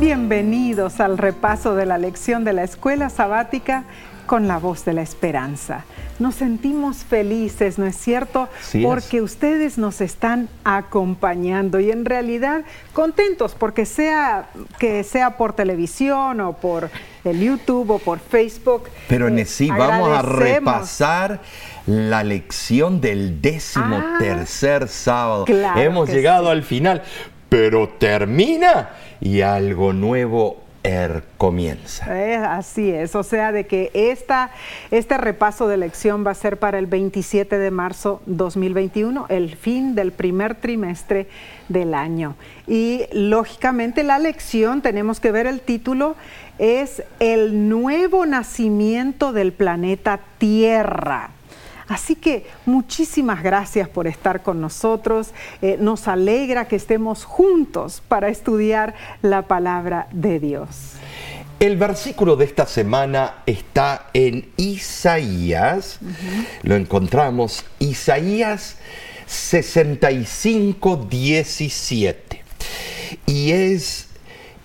Bienvenidos al repaso de la lección de la escuela sabática con la voz de la esperanza. Nos sentimos felices, ¿no es cierto? porque ustedes nos están acompañando y en realidad contentos porque sea que sea por televisión o por el YouTube o por Facebook. Pero en eh, sí vamos a repasar la lección del décimo ah, tercer sábado. Hemos llegado al final, pero termina y algo nuevo comienza. así es, o sea, de que esta, este repaso de lección va a ser para el 27 de marzo 2021, el fin del primer trimestre del año. Y lógicamente la lección, tenemos que ver el título, es el nuevo nacimiento del planeta Tierra. Así que muchísimas gracias por estar con nosotros. Eh, nos alegra que estemos juntos para estudiar la palabra de Dios. El versículo de esta semana está en Isaías, lo encontramos, Isaías 65, 17. Y es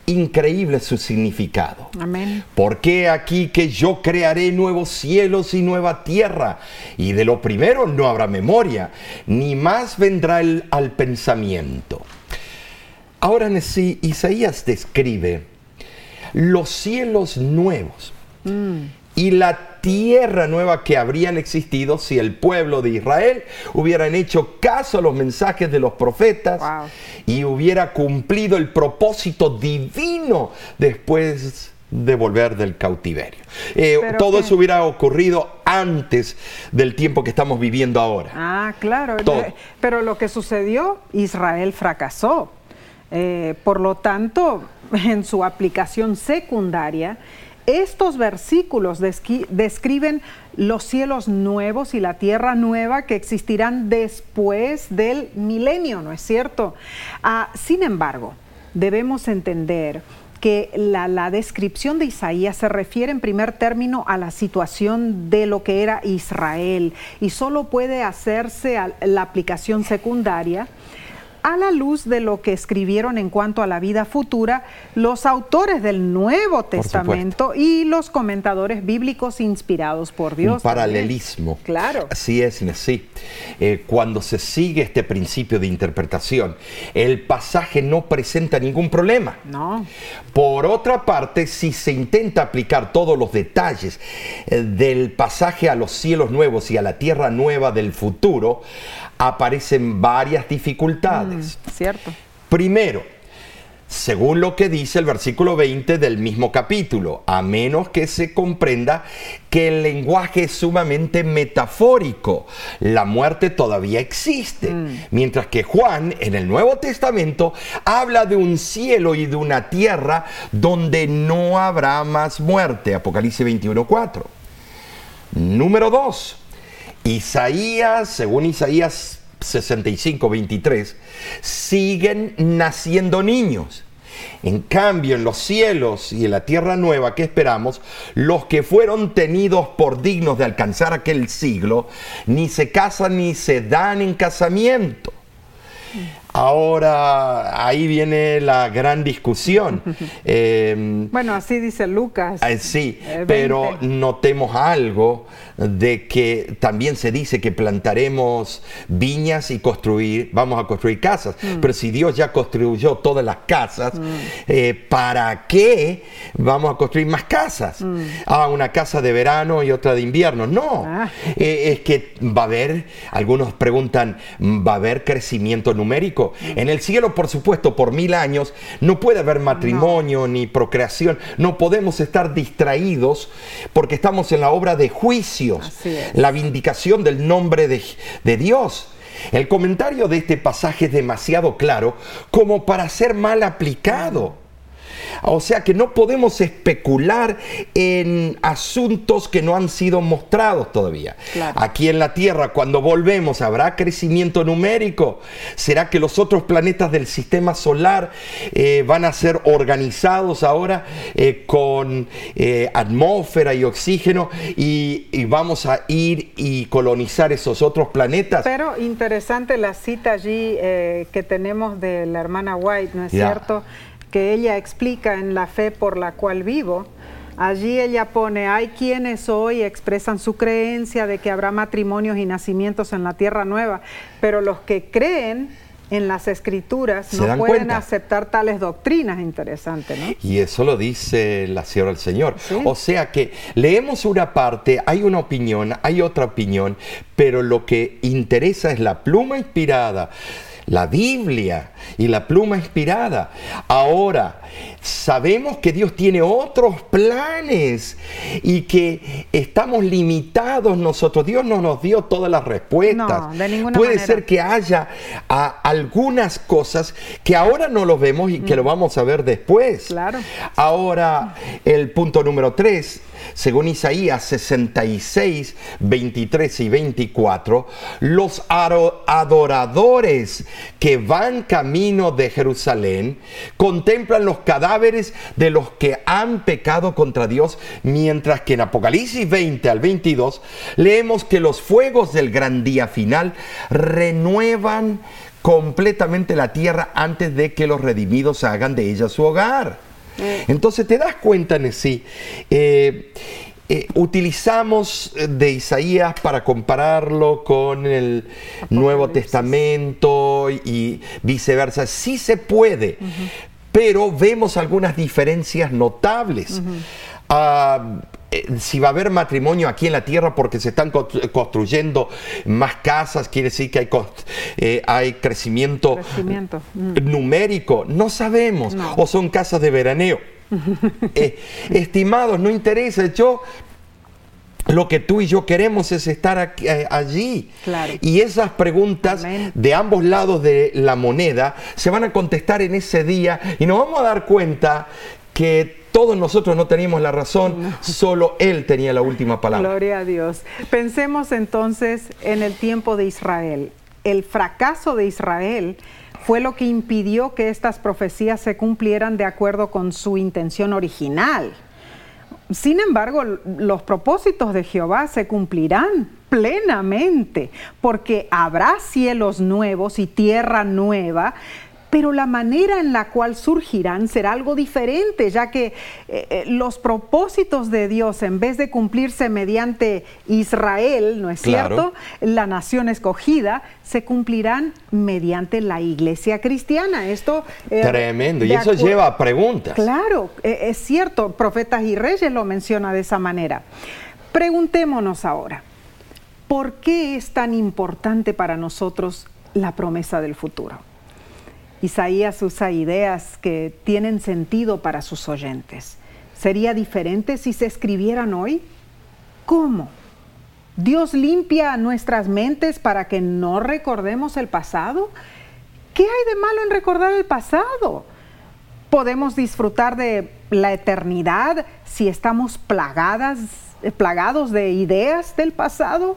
increíble su significado. Amén. Porque aquí que yo crearé nuevos cielos y nueva tierra, y de lo primero no habrá memoria, ni más vendrá el, al pensamiento. Ahora sí, Isaías describe los cielos nuevos mm. Y la tierra nueva que habrían existido si el pueblo de Israel hubieran hecho caso a los mensajes de los profetas y hubiera cumplido el propósito divino después de volver del cautiverio. Eh, todo eso hubiera ocurrido antes del tiempo que estamos viviendo ahora. Ah, claro. Pero lo que sucedió, Israel fracasó. Eh, por lo tanto, en su aplicación secundaria, estos versículos describen los cielos nuevos y la tierra nueva que existirán después del milenio, ¿no es cierto? Ah, sin embargo, debemos entender que la, descripción de Isaías se refiere en primer término a la situación de lo que era Israel y solo puede hacerse la aplicación secundaria a la luz de lo que escribieron en cuanto a la vida futura los autores del Nuevo Testamento y los comentadores bíblicos inspirados por Dios. Un paralelismo. Claro. Así es, sí. Eh, cuando se sigue este principio de interpretación, el pasaje no presenta ningún problema. No. Por otra parte, si se intenta aplicar todos los detalles eh, del pasaje a los cielos nuevos y a la tierra nueva del futuro, aparecen varias dificultades. Mm, cierto. Primero, según lo que dice el versículo 20 del mismo capítulo, a menos que se comprenda que el lenguaje es sumamente metafórico, la muerte todavía existe, mm. mientras que Juan en el Nuevo Testamento habla de un cielo y de una tierra donde no habrá más muerte, Apocalipsis 21.4. Número 2 Isaías, según Isaías 65, 23, siguen naciendo niños. En cambio, en los cielos y en la tierra nueva que esperamos, los que fueron tenidos por dignos de alcanzar aquel siglo, ni se casan ni se dan en casamiento. Ahora, ahí viene la gran discusión. Em, bueno, así dice Lucas. Eh, sí, pero notemos algo de que también se dice que plantaremos viñas y construir, vamos a construir casas. Mm. Pero si Dios ya construyó todas las casas, mm. eh, ¿para qué vamos a construir más casas? Mm. Ah, una casa de verano y otra de invierno. No, ah. eh, es que va a haber, algunos preguntan, ¿va a haber crecimiento numérico? En el cielo, por supuesto, por mil años, no puede haber matrimonio ni procreación. No podemos estar distraídos porque estamos en la obra de juicio la vindicación del nombre de, de Dios. El comentario de este pasaje es demasiado claro como para ser mal aplicado. O sea que no podemos especular en asuntos que no han sido mostrados todavía. Aquí en la Tierra, cuando volvemos, ¿habrá crecimiento numérico? ¿Será que los otros planetas del sistema solar eh, van a ser organizados ahora eh, con eh, atmósfera y oxígeno y, vamos a ir y colonizar esos otros planetas? Pero interesante la cita allí que tenemos de la hermana White, ¿no es cierto? Que ella explica en La fe por la cual vivo, allí ella pone, hay quienes hoy expresan su creencia de que habrá matrimonios y nacimientos en la tierra nueva, pero los que creen en las escrituras no pueden aceptar tales doctrinas interesantes, ¿no? Y eso lo dice la Señora del Señor. O sea que leemos una parte, hay una opinión, hay otra opinión, pero lo que interesa es la pluma inspirada la Biblia y la pluma inspirada. Ahora, sabemos que Dios tiene otros planes y que estamos limitados nosotros. Dios no nos dio todas las respuestas. Puede ser que haya algunas cosas que ahora no lo vemos y que lo vamos a ver después. Claro. Ahora, el punto número tres según Isaías 66, 23 y 24, los adoradores que van camino de Jerusalén contemplan los cadáveres de los que han pecado contra Dios, mientras que en Apocalipsis 20 al 22 leemos que los fuegos del gran día final renuevan completamente la tierra antes de que los redimidos hagan de ella su hogar. Eh. Entonces te das cuenta, en eh, eh, utilizamos de Isaías para compararlo con el Nuevo Testamento y viceversa. Sí se puede, pero vemos algunas diferencias notables. Eh, si va a haber matrimonio aquí en la tierra porque se están construyendo más casas, quiere decir que hay, eh, hay crecimiento, mm. numérico, no sabemos, o son casas de veraneo. Eh, estimados, no interesa, yo lo que tú y yo queremos es estar allí. Y esas preguntas de ambos lados de la moneda se van a contestar en ese día y nos vamos a dar cuenta que todos nosotros no teníamos la razón, solo Él tenía la última palabra. Gloria a Dios. Pensemos entonces en el tiempo de Israel. El fracaso de Israel fue lo que impidió que estas profecías se cumplieran de acuerdo con su intención original. Sin embargo, los propósitos de Jehová se cumplirán plenamente, porque habrá cielos nuevos y tierra nueva, pero la manera en la cual surgirán será algo diferente, ya que eh, eh, los propósitos de Dios, en vez de cumplirse mediante Israel, ¿no es cierto? La nación escogida, se cumplirán mediante la iglesia cristiana. Esto eh, tremendo y eso lleva a preguntas. Claro, es cierto. Profetas y Reyes lo menciona de esa manera. Preguntémonos ahora, ¿por qué es tan importante para nosotros la promesa del futuro? Isaías usa ideas que tienen sentido para sus oyentes. ¿Sería diferente si se escribieran hoy? ¿Cómo? ¿Dios limpia nuestras mentes para que no recordemos el pasado? ¿Qué hay de malo en recordar el pasado? ¿Podemos disfrutar de la eternidad si estamos plagadas, plagados de ideas del pasado?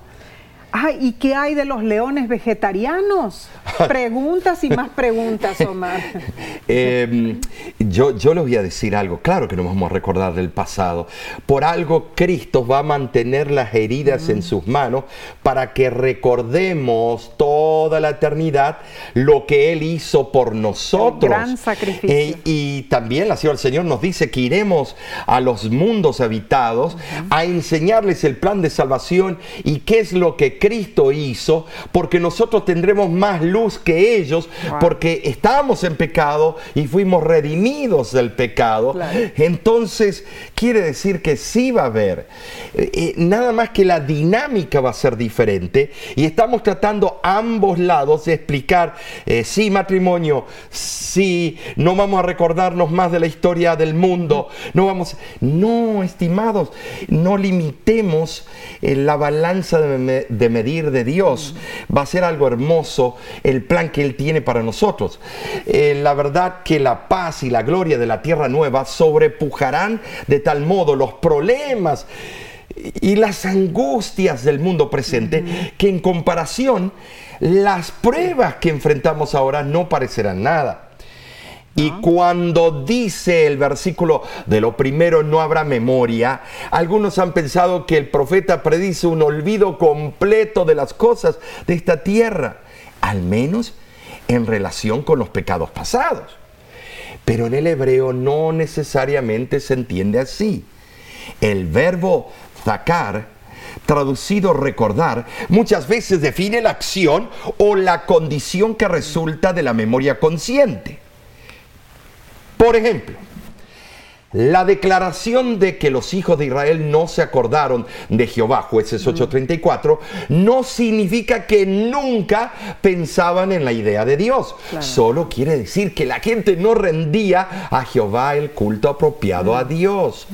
¿Y qué hay de los leones vegetarianos? Preguntas y más preguntas, Omar. Em, yo, yo les voy a decir algo. Claro que no vamos a recordar del pasado. Por algo Cristo va a mantener las heridas en sus manos para que recordemos toda la eternidad lo que Él hizo por nosotros. gran sacrificio. Eh, y también la Señora el Señor nos dice que iremos a los mundos habitados a enseñarles el plan de salvación y qué es lo que Cristo hizo, porque nosotros tendremos más luz que ellos, porque estábamos en pecado y fuimos redimidos del pecado. Entonces, quiere decir que sí va a haber, eh, eh, nada más que la dinámica va a ser diferente y estamos tratando ambos lados de explicar, eh, sí matrimonio, sí, no vamos a recordarnos más de la historia del mundo, no vamos, no, estimados, no limitemos la balanza de, de medir de Dios. Va a ser algo hermoso el plan que Él tiene para nosotros. Eh, la verdad que la paz y la gloria de la tierra nueva sobrepujarán de tal modo los problemas y las angustias del mundo presente que en comparación las pruebas que enfrentamos ahora no parecerán nada. Y cuando dice el versículo de lo primero no habrá memoria, algunos han pensado que el profeta predice un olvido completo de las cosas de esta tierra, al menos en relación con los pecados pasados. Pero en el hebreo no necesariamente se entiende así. El verbo zacar, traducido recordar, muchas veces define la acción o la condición que resulta de la memoria consciente. Por ejemplo, la declaración de que los hijos de Israel no se acordaron de Jehová, jueces 8:34, no significa que nunca pensaban en la idea de Dios. Solo quiere decir que la gente no rendía a Jehová el culto apropiado a Dios.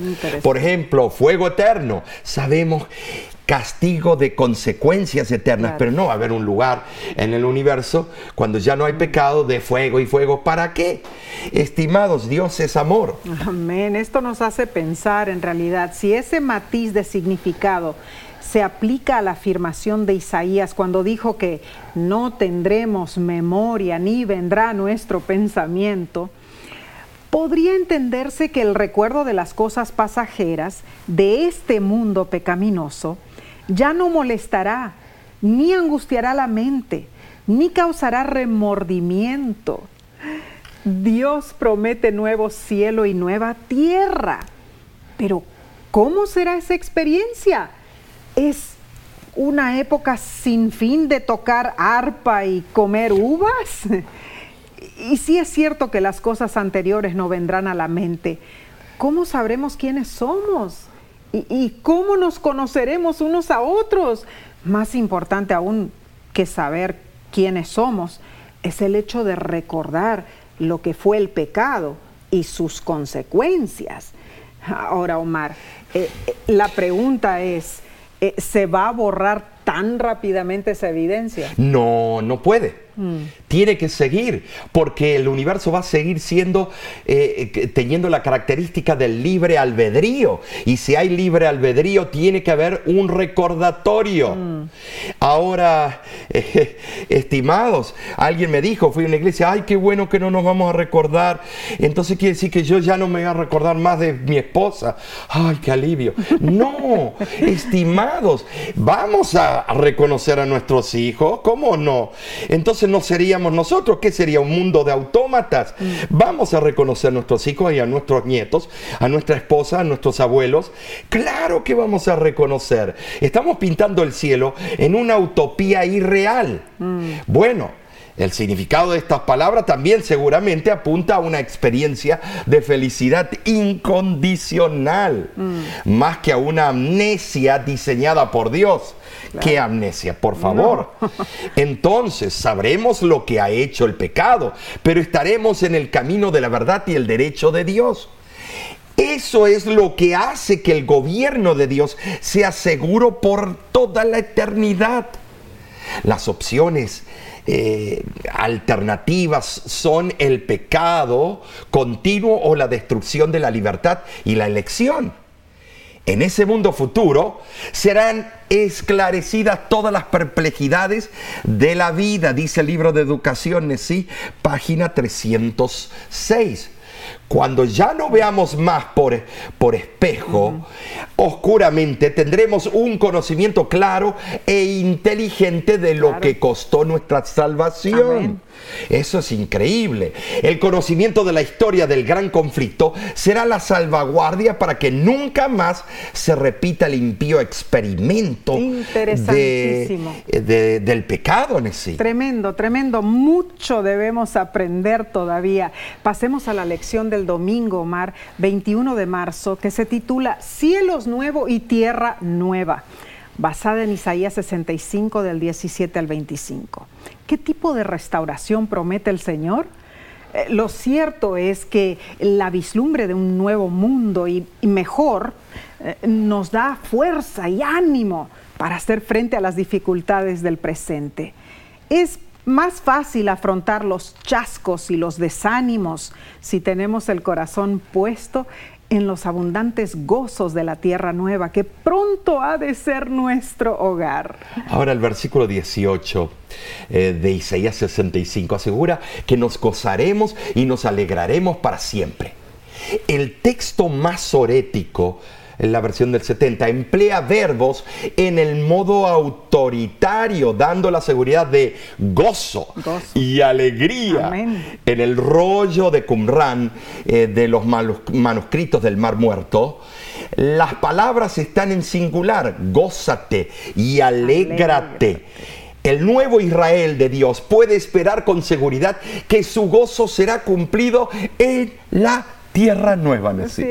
Por ejemplo, fuego eterno. Sabemos castigo de consecuencias eternas, pero no va a haber un lugar en el universo cuando ya no hay pecado de fuego y fuego. ¿Para qué? Estimados, Dios es amor. Amén. Esto nos hace pensar en realidad si ese matiz de significado se aplica a la afirmación de Isaías cuando dijo que no tendremos memoria ni vendrá nuestro pensamiento, podría entenderse que el recuerdo de las cosas pasajeras de este mundo pecaminoso ya no molestará, ni angustiará la mente, ni causará remordimiento. Dios promete nuevo cielo y nueva tierra. Pero, ¿cómo será esa experiencia? ¿Es una época sin fin de tocar arpa y comer uvas? Y si es cierto que las cosas anteriores no vendrán a la mente, ¿cómo sabremos quiénes somos? ¿Y, cómo nos conoceremos unos a otros? Más importante aún que saber quiénes somos es el hecho de recordar lo que fue el pecado y sus consecuencias. Ahora, Omar, eh, eh, la pregunta es, eh, ¿se va a borrar tan rápidamente esa evidencia? No, no puede. Mm. Tiene que seguir, porque el universo va a seguir siendo, eh, teniendo la característica del libre albedrío. Y si hay libre albedrío, tiene que haber un recordatorio. Mm. Ahora, estimados, alguien me dijo, fui a una iglesia, ay, qué bueno que no nos vamos a recordar. Entonces quiere decir que yo ya no me voy a recordar más de mi esposa. Ay, qué alivio. No, estimados, vamos a reconocer a nuestros hijos, ¿cómo no? Entonces, no seríamos nosotros. ¿Qué sería? Un mundo de autómatas. Mm. Vamos a reconocer a nuestros hijos y a nuestros nietos, a nuestra esposa, a nuestros abuelos. Claro que vamos a reconocer. Estamos pintando el cielo en una utopía irreal. Mm. Bueno, el significado de estas palabras también seguramente apunta a una experiencia de felicidad incondicional, mm. más que a una amnesia diseñada por Dios. ¿Qué amnesia? Por favor. Entonces sabremos lo que ha hecho el pecado, pero estaremos en el camino de la verdad y el derecho de Dios. Eso es lo que hace que el gobierno de Dios sea seguro por toda la eternidad. Las opciones eh, alternativas son el pecado continuo o la destrucción de la libertad y la elección. En ese mundo futuro serán esclarecidas todas las perplejidades de la vida, dice el libro de Educación, ¿sí? página 306 cuando ya no veamos más por, por espejo, oscuramente tendremos un conocimiento claro e inteligente de lo que costó nuestra salvación. Eso es increíble. El conocimiento de la historia del gran conflicto será la salvaguardia para que nunca más se repita el impío experimento de, del pecado en sí. Tremendo, tremendo. Mucho debemos aprender todavía. Pasemos a la lección del domingo, Omar, 21 de marzo, que se titula Cielos nuevo y tierra nueva basada en Isaías 65 del 17 al 25. ¿Qué tipo de restauración promete el Señor? Eh, lo cierto es que la vislumbre de un nuevo mundo y, mejor eh, nos da fuerza y ánimo para hacer frente a las dificultades del presente. Es más fácil afrontar los chascos y los desánimos si tenemos el corazón puesto en los abundantes gozos de la tierra nueva que pronto ha de ser nuestro hogar. Ahora el versículo 18 eh, de Isaías 65 asegura que nos gozaremos y nos alegraremos para siempre. El texto más orético en la versión del 70, emplea verbos en el modo autoritario, dando la seguridad de gozo, y alegría. En el rollo de Qumran eh, de los manuscritos del Mar Muerto, las palabras están en singular, gózate y alégrate. El nuevo Israel de Dios puede esperar con seguridad que su gozo será cumplido en la tierra nueva. Sí,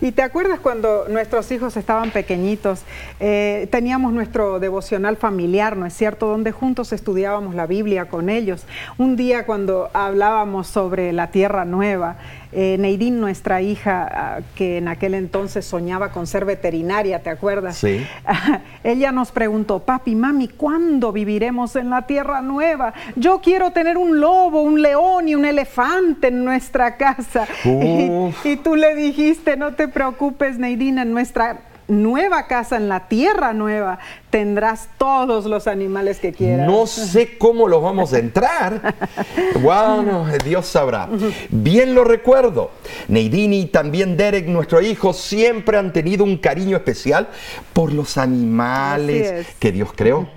y te acuerdas cuando nuestros hijos estaban pequeñitos, eh, teníamos nuestro devocional familiar, ¿no es cierto?, donde juntos estudiábamos la Biblia con ellos. Un día cuando hablábamos sobre la tierra nueva, eh, Neidín, nuestra hija, ah, que en aquel entonces soñaba con ser veterinaria, ¿te acuerdas? Sí. Ella nos preguntó, papi, mami, ¿cuándo viviremos en la tierra nueva? Yo quiero tener un lobo, un león y un elefante en nuestra casa. Y, y, tú le dijiste, no te preocupes, Neidín, en nuestra nueva casa, en la tierra nueva, tendrás todos los animales que quieras. No sé cómo los vamos a entrar. bueno, Dios sabrá. Bien lo recuerdo. Neidini y también Derek, nuestro hijo, siempre han tenido un cariño especial por los animales que Dios creó.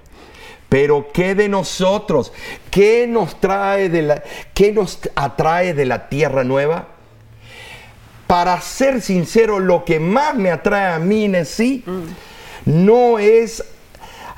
Pero ¿qué de nosotros? ¿Qué nos trae de la qué nos atrae de la tierra nueva? Para ser sincero, lo que más me atrae a mí en sí no es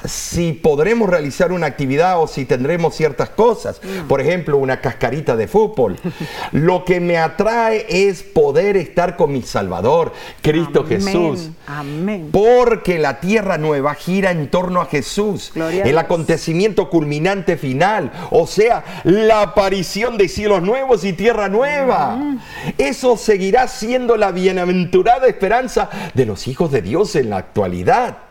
si podremos realizar una actividad o si tendremos ciertas cosas. Mm. Por ejemplo, una cascarita de fútbol. Lo que me atrae es poder estar con mi Salvador, Cristo Jesús. Amén. Porque la tierra nueva gira en torno a Jesús. el acontecimiento culminante final. O sea, la aparición de cielos nuevos y tierra nueva. Mm. Eso seguirá siendo la bienaventurada esperanza de los hijos de Dios en la actualidad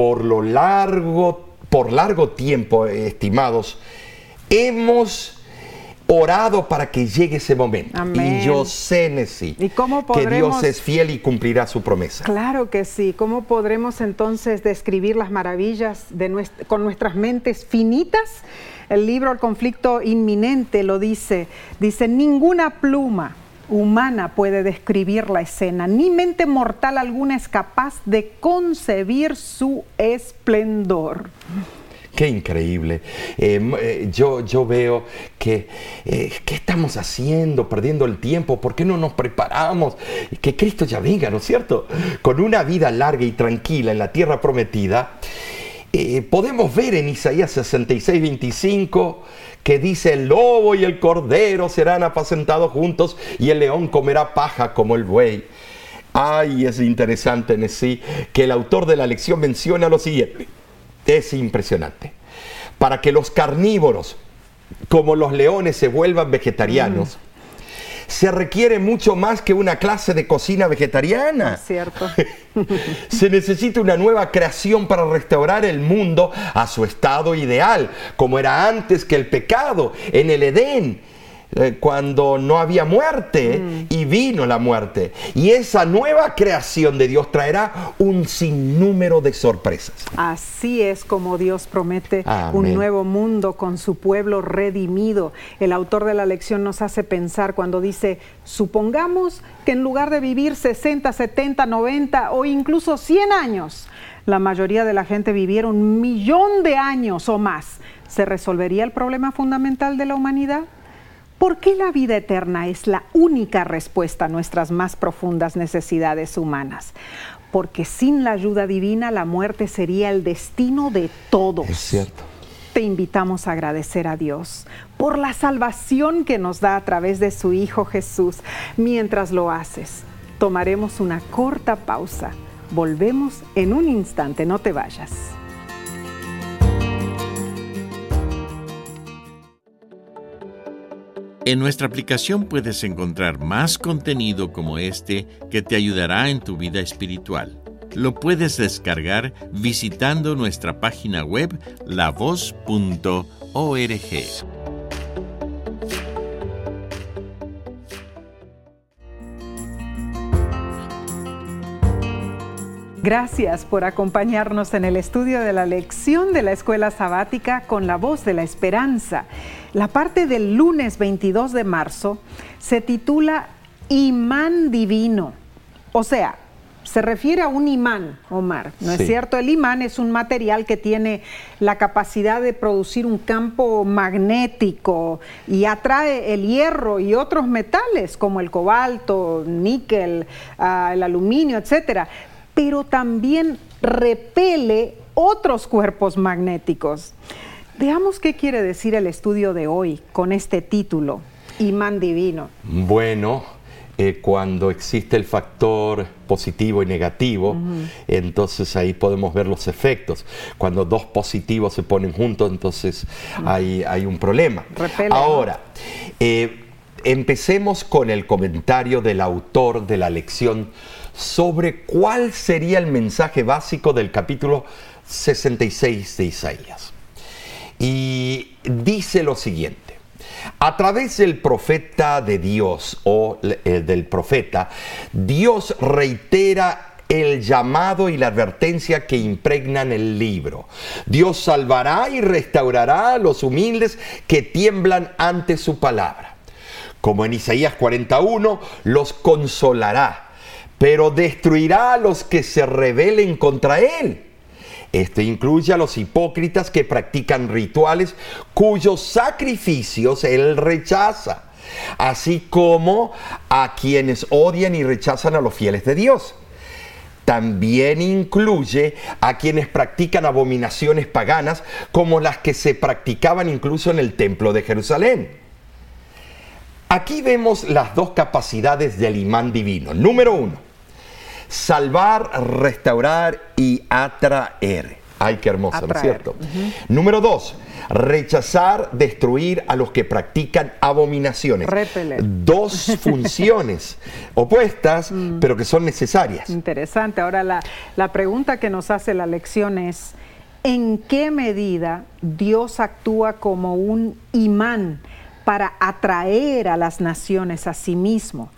por lo largo, por largo tiempo, estimados, hemos orado para que llegue ese momento. Y yo sé, Nessie, que Dios es fiel y cumplirá su promesa. Claro que sí. ¿Cómo podremos entonces describir las maravillas de con nuestras mentes finitas? El libro El conflicto inminente lo dice. Dice, ninguna pluma humana puede describir la escena, ni mente mortal alguna es capaz de concebir su esplendor. Qué increíble. Eh, eh, yo, yo veo que, eh, ¿qué estamos haciendo? Perdiendo el tiempo. ¿Por qué no nos preparamos? Que Cristo ya venga, ¿no es cierto? Con una vida larga y tranquila en la tierra prometida. Podemos ver en Isaías 66, 25 que dice el lobo y el cordero serán apacentados juntos y el león comerá paja como el buey. Ay, es interesante en sí que el autor de la lección menciona lo siguiente. Es impresionante. Para que los carnívoros, como los leones, se vuelvan vegetarianos, mm se requiere mucho más que una clase de cocina vegetariana. cierto. se necesita una nueva creación para restaurar el mundo a su estado ideal, como era antes que el pecado en el Edén. Eh, cuando no había muerte mm. y vino la muerte. Y esa nueva creación de Dios traerá un sinnúmero de sorpresas. Así es como Dios promete un nuevo mundo con su pueblo redimido. El autor de la lección nos hace pensar cuando dice, supongamos que en lugar de vivir 60, 70, 90 o incluso 100 años, la mayoría de la gente viviera un millón de años o más, ¿se resolvería el problema fundamental de la humanidad? ¿Por qué la vida eterna es la única respuesta a nuestras más profundas necesidades humanas? Porque sin la ayuda divina la muerte sería el destino de todos. Es cierto. Te invitamos a agradecer a Dios por la salvación que nos da a través de su Hijo Jesús. Mientras lo haces, tomaremos una corta pausa. Volvemos en un instante, no te vayas. En nuestra aplicación puedes encontrar más contenido como este que te ayudará en tu vida espiritual. Lo puedes descargar visitando nuestra página web lavoz.org. Gracias por acompañarnos en el estudio de la lección de la escuela sabática con la voz de la esperanza. La parte del lunes 22 de marzo se titula Imán Divino, o sea, se refiere a un imán, Omar, ¿no es cierto? El imán es un material que tiene la capacidad de producir un campo magnético y atrae el hierro y otros metales como el cobalto, níquel, ah, el aluminio, etcétera, pero también repele otros cuerpos magnéticos. Veamos qué quiere decir el estudio de hoy con este título, imán divino. Bueno, eh, cuando existe el factor positivo y negativo, entonces ahí podemos ver los efectos. Cuando dos positivos se ponen juntos, entonces hay, hay, un problema. Ahora, eh, empecemos con el comentario del autor de la lección sobre cuál sería el mensaje básico del capítulo 66 de Isaías. Y dice lo siguiente. A través del profeta de Dios o eh, del profeta, Dios reitera el llamado y la advertencia que impregnan el libro. Dios salvará y restaurará a los humildes que tiemblan ante su palabra. Como en Isaías 41, los consolará, pero destruirá a los que se rebelen contra él. Este incluye a los hipócritas que practican rituales cuyos sacrificios él rechaza, así como a quienes odian y rechazan a los fieles de Dios. También incluye a quienes practican abominaciones paganas como las que se practicaban incluso en el templo de Jerusalén. Aquí vemos las dos capacidades del imán divino. Número uno, salvar, restaurar y atraer. Ay, qué hermoso, ¿no es cierto? Número dos, rechazar, destruir a los que practican abominaciones. Dos funciones opuestas, mm. pero que son necesarias. Interesante. Ahora, la, la pregunta que nos hace la lección es, ¿en qué medida Dios actúa como un imán para atraer a las naciones a sí mismo?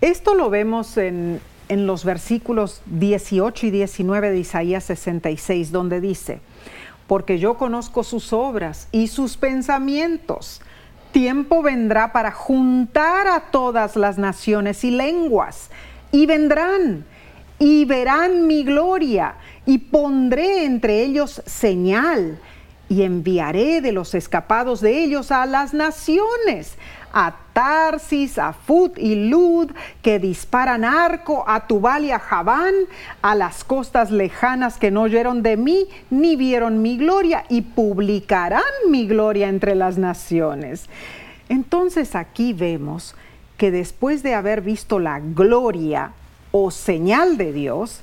Esto lo vemos en, en los versículos 18 y 19 de Isaías 66, donde dice, porque yo conozco sus obras y sus pensamientos. Tiempo vendrá para juntar a todas las naciones y lenguas, y vendrán y verán mi gloria, y pondré entre ellos señal, y enviaré de los escapados de ellos a las naciones a Tarsis, a Fut y Lud, que disparan arco, a Tubal y a Javán, a las costas lejanas que no oyeron de mí, ni vieron mi gloria, y publicarán mi gloria entre las naciones. Entonces aquí vemos que después de haber visto la gloria o señal de Dios,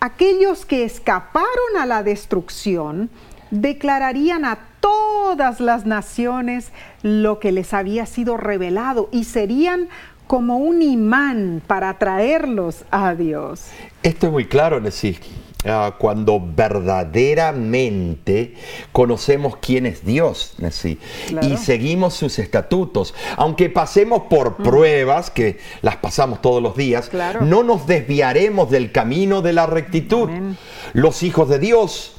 aquellos que escaparon a la destrucción declararían a todas las naciones lo que les había sido revelado y serían como un imán para atraerlos a Dios. Esto es muy claro, Nesí. Ah, cuando verdaderamente conocemos quién es Dios, Nesí, y seguimos sus estatutos, aunque pasemos por pruebas, que las pasamos todos los días, no nos desviaremos del camino de la rectitud. Los hijos de Dios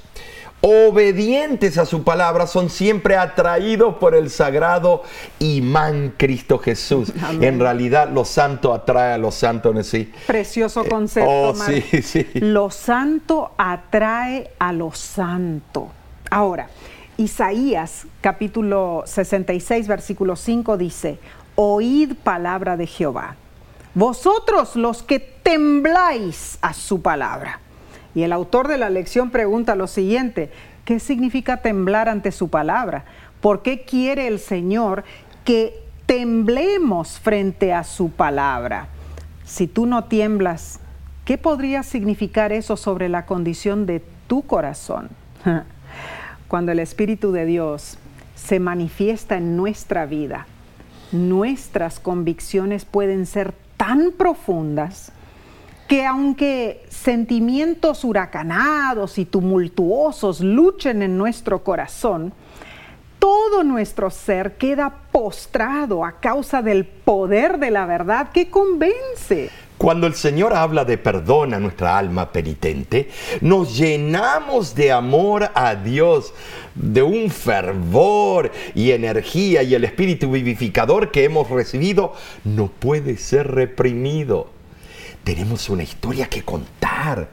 obedientes a su palabra, son siempre atraídos por el sagrado imán Cristo Jesús. En realidad, lo santo atrae a lo santo en sí. Precioso eh, concepto. Oh, sí, sí. Lo santo atrae a lo santo. Ahora, Isaías capítulo 66, versículo 5 dice, oíd palabra de Jehová, vosotros los que tembláis a su palabra y el autor de la lección pregunta lo siguiente, ¿qué significa temblar ante su palabra? ¿Por qué quiere el Señor que temblemos frente a su palabra? Si tú no tiemblas, ¿qué podría significar eso sobre la condición de tu corazón? Cuando el Espíritu de Dios se manifiesta en nuestra vida, nuestras convicciones pueden ser tan profundas que aunque sentimientos huracanados y tumultuosos luchen en nuestro corazón, todo nuestro ser queda postrado a causa del poder de la verdad que convence. Cuando el Señor habla de perdón a nuestra alma penitente, nos llenamos de amor a Dios, de un fervor y energía y el espíritu vivificador que hemos recibido no puede ser reprimido tenemos una historia que contar.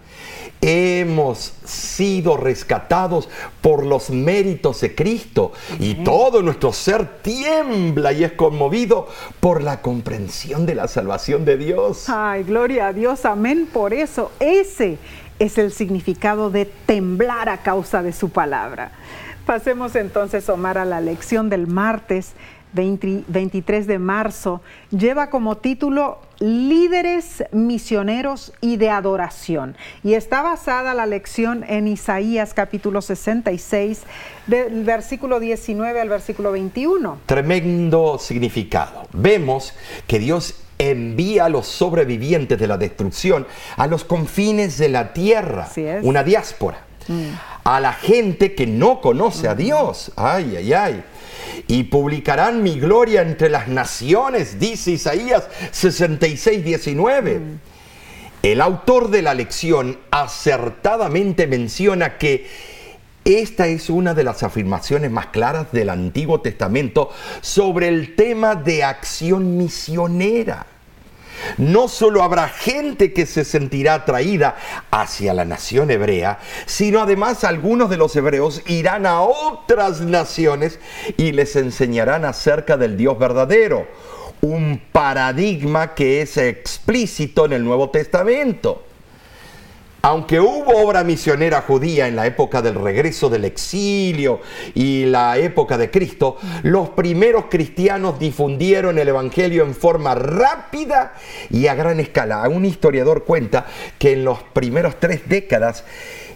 Hemos sido rescatados por los méritos de Cristo y todo nuestro ser tiembla y es conmovido por la comprensión de la salvación de Dios. Ay, gloria a Dios, amén por eso. Ese es el significado de temblar a causa de su palabra. Pasemos entonces, Omar, a la lección del martes 23 de marzo. Lleva como título líderes misioneros y de adoración. Y está basada la lección en Isaías capítulo 66, del versículo 19 al versículo 21. Tremendo significado. Vemos que Dios envía a los sobrevivientes de la destrucción a los confines de la tierra, una diáspora, mm. a la gente que no conoce a Dios. Ay, ay, ay y publicarán mi gloria entre las naciones, dice Isaías 66, 19. Mm. El autor de la lección acertadamente menciona que esta es una de las afirmaciones más claras del Antiguo Testamento sobre el tema de acción misionera no solo habrá gente que se sentirá atraída hacia la nación hebrea, sino además algunos de los hebreos irán a otras naciones y les enseñarán acerca del Dios verdadero, un paradigma que es explícito en el Nuevo Testamento. Aunque hubo obra misionera judía en la época del regreso del exilio y la época de Cristo, los primeros cristianos difundieron el Evangelio en forma rápida y a gran escala. Un historiador cuenta que en los primeros tres décadas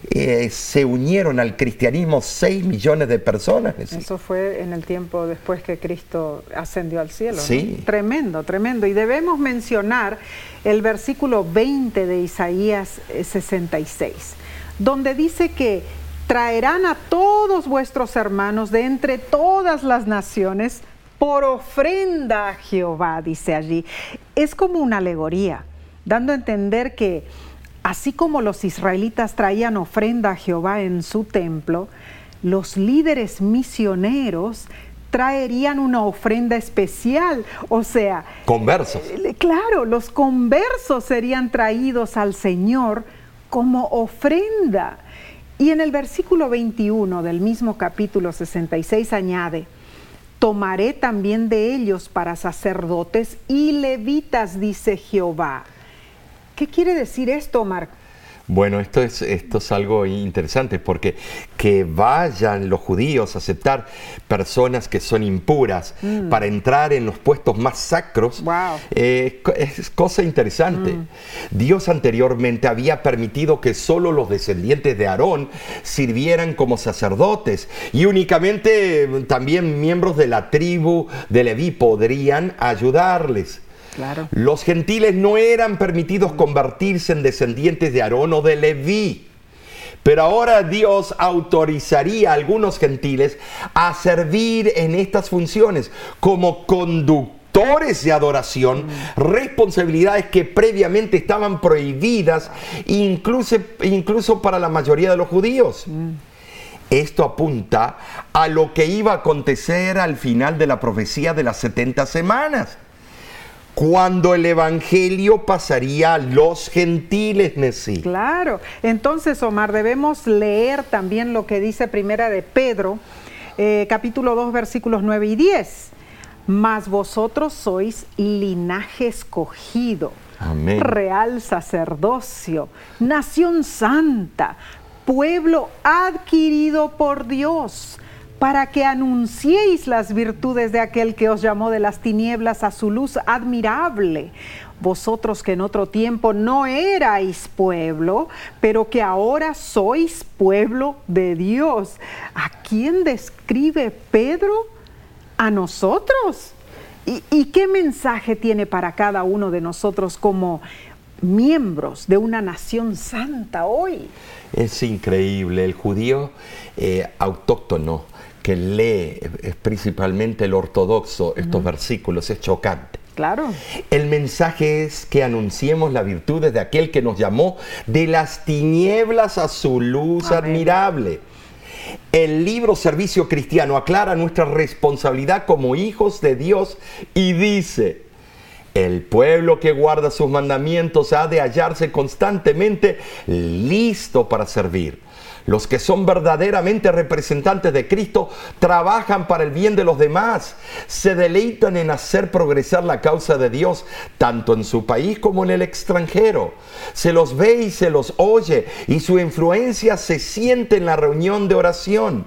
eh, se unieron al cristianismo 6 millones de personas. Eso fue en el tiempo después que Cristo ascendió al cielo. Sí. Tremendo, tremendo. Y debemos mencionar el versículo 20 de Isaías 66, eh, donde dice que traerán a todos vuestros hermanos de entre todas las naciones por ofrenda a Jehová, dice allí. Es como una alegoría, dando a entender que Así como los israelitas traían ofrenda a Jehová en su templo, los líderes misioneros traerían una ofrenda especial, o sea... Conversos. Eh, claro, los conversos serían traídos al Señor como ofrenda. Y en el versículo 21 del mismo capítulo 66 añade, tomaré también de ellos para sacerdotes y levitas, dice Jehová. ¿Qué quiere decir esto, Marco? Bueno, esto es, esto es algo interesante porque que vayan los judíos a aceptar personas que son impuras mm. para entrar en los puestos más sacros eh, es cosa interesante. Mm. Dios anteriormente había permitido que solo los descendientes de Aarón sirvieran como sacerdotes y únicamente también miembros de la tribu de Leví podrían ayudarles. Los gentiles no eran permitidos convertirse en descendientes de Aarón o de Leví. Pero ahora Dios autorizaría a algunos gentiles a servir en estas funciones como conductores de adoración, mm. responsabilidades que previamente estaban prohibidas incluso, incluso para la mayoría de los judíos. Mm. Esto apunta a lo que iba a acontecer al final de la profecía de las 70 semanas cuando el Evangelio pasaría a los gentiles, Nesí. Claro, entonces Omar, debemos leer también lo que dice Primera de Pedro, eh, capítulo 2, versículos 9 y 10. Mas vosotros sois linaje escogido, real sacerdocio, nación santa, pueblo adquirido por Dios para que anunciéis las virtudes de aquel que os llamó de las tinieblas a su luz admirable. Vosotros que en otro tiempo no erais pueblo, pero que ahora sois pueblo de Dios. ¿A quién describe Pedro? A nosotros. ¿Y, ¿Y, qué mensaje tiene para cada uno de nosotros como miembros de una nación santa hoy? Es increíble, el judío eh, autóctono que lee es principalmente el ortodoxo estos versículos, es chocante. Claro. El mensaje es que anunciemos las virtudes de aquel que nos llamó de las tinieblas a su luz admirable. El libro Servicio Cristiano aclara nuestra responsabilidad como hijos de Dios y dice, El pueblo que guarda sus mandamientos ha de hallarse constantemente listo para servir. Los que son verdaderamente representantes de Cristo trabajan para el bien de los demás, se deleitan en hacer progresar la causa de Dios, tanto en su país como en el extranjero. Se los ve y se los oye, y su influencia se siente en la reunión de oración